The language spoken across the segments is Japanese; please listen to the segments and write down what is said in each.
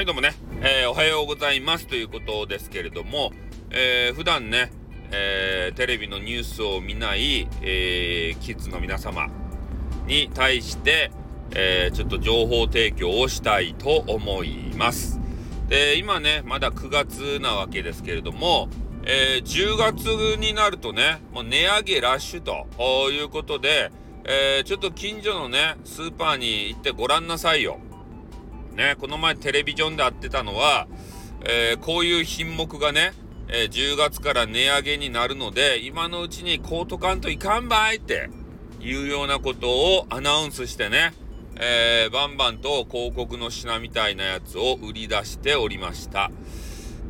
はいどうもね、えー、おはようございますということですけれども、えー、普段ね、えー、テレビのニュースを見ない、えー、キッズの皆様に対して、えー、ちょっと情報提供をしたいと思います。で今ねまだ9月なわけですけれども、えー、10月になるとねもう値上げラッシュということで、えー、ちょっと近所のねスーパーに行ってごらんなさいよ。ね、この前テレビジョンで会ってたのは、えー、こういう品目がね、えー、10月から値上げになるので、今のうちにコートカントいかんばいっていうようなことをアナウンスしてね、えー、バンバンと広告の品みたいなやつを売り出しておりました。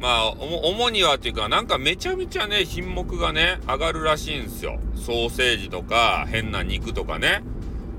まあ、主にはっていうか、なんかめちゃめちゃね、品目がね、上がるらしいんですよ。ソーセージとか、変な肉とかね。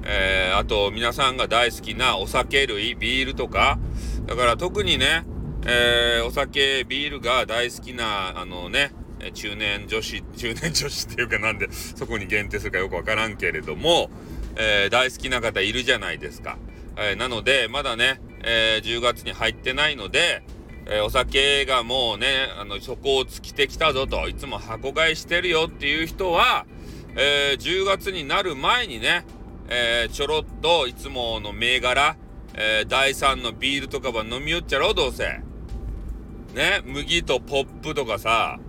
えー、あと皆さんが大好きなお酒類、ビールとか、だから特にね、えー、お酒、ビールが大好きな、あのね、中年女子、中年女子っていうかなんでそこに限定するかよくわからんけれども、えー、大好きな方いるじゃないですか。えー、なので、まだね、えー、10月に入ってないので、えお酒がもうね、あの、底を尽きてきたぞと、いつも箱買いしてるよっていう人は、え10月になる前にね、えー、ちょろっといつもの銘柄、えー、第3のビールとかは飲みよっちゃろどうせ。ね、麦とポップとかさ、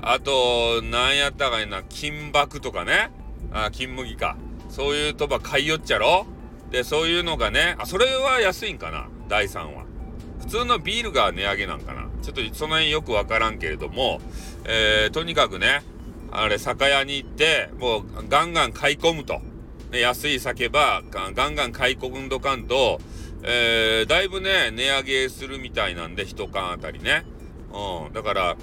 あと、なんやったかいな、金箔とかね、あ、金麦か。そういうとば買いよっちゃろで、そういうのがね、あ、それは安いんかな第3は。普通のビールが値上げなんかなちょっとその辺よくわからんけれども、えー、とにかくね、あれ、酒屋に行って、もうガンガン買い込むと。安い酒ばガンガン買い込んどかんと、えー、だいぶね、値上げするみたいなんで、一缶あたりね。うん。だから、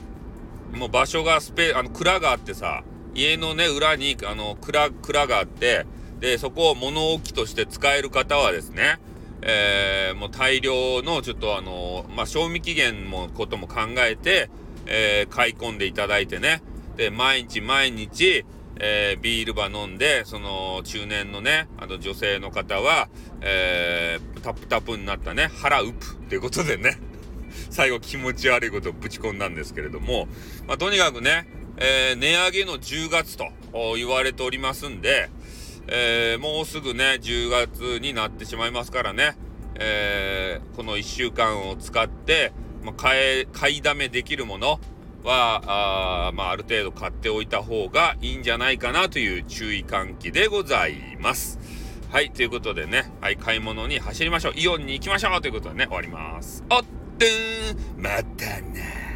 もう場所がスペ、あの、蔵があってさ、家のね、裏に、あの、蔵、蔵があって、で、そこを物置として使える方はですね、えー、もう大量の、ちょっとあの、まあ、賞味期限も、ことも考えて、えー、買い込んでいただいてね、で、毎日毎日、えー、ビールば飲んで、その中年のね、あの女性の方は、えー、タップタップになったね、腹うぷっていうことでね、最後気持ち悪いことをぶち込んだんですけれども、まあ、とにかくね、えー、値上げの10月と言われておりますんで、えー、もうすぐね、10月になってしまいますからね、えー、この1週間を使って、まあ、買い、買いだめできるもの、は、あまあ、ある程度買っておいた方がいいんじゃないかなという注意喚起でございます。はい、ということでね、はい、買い物に走りましょう。イオンに行きましょうということでね、終わります。おっとーまたな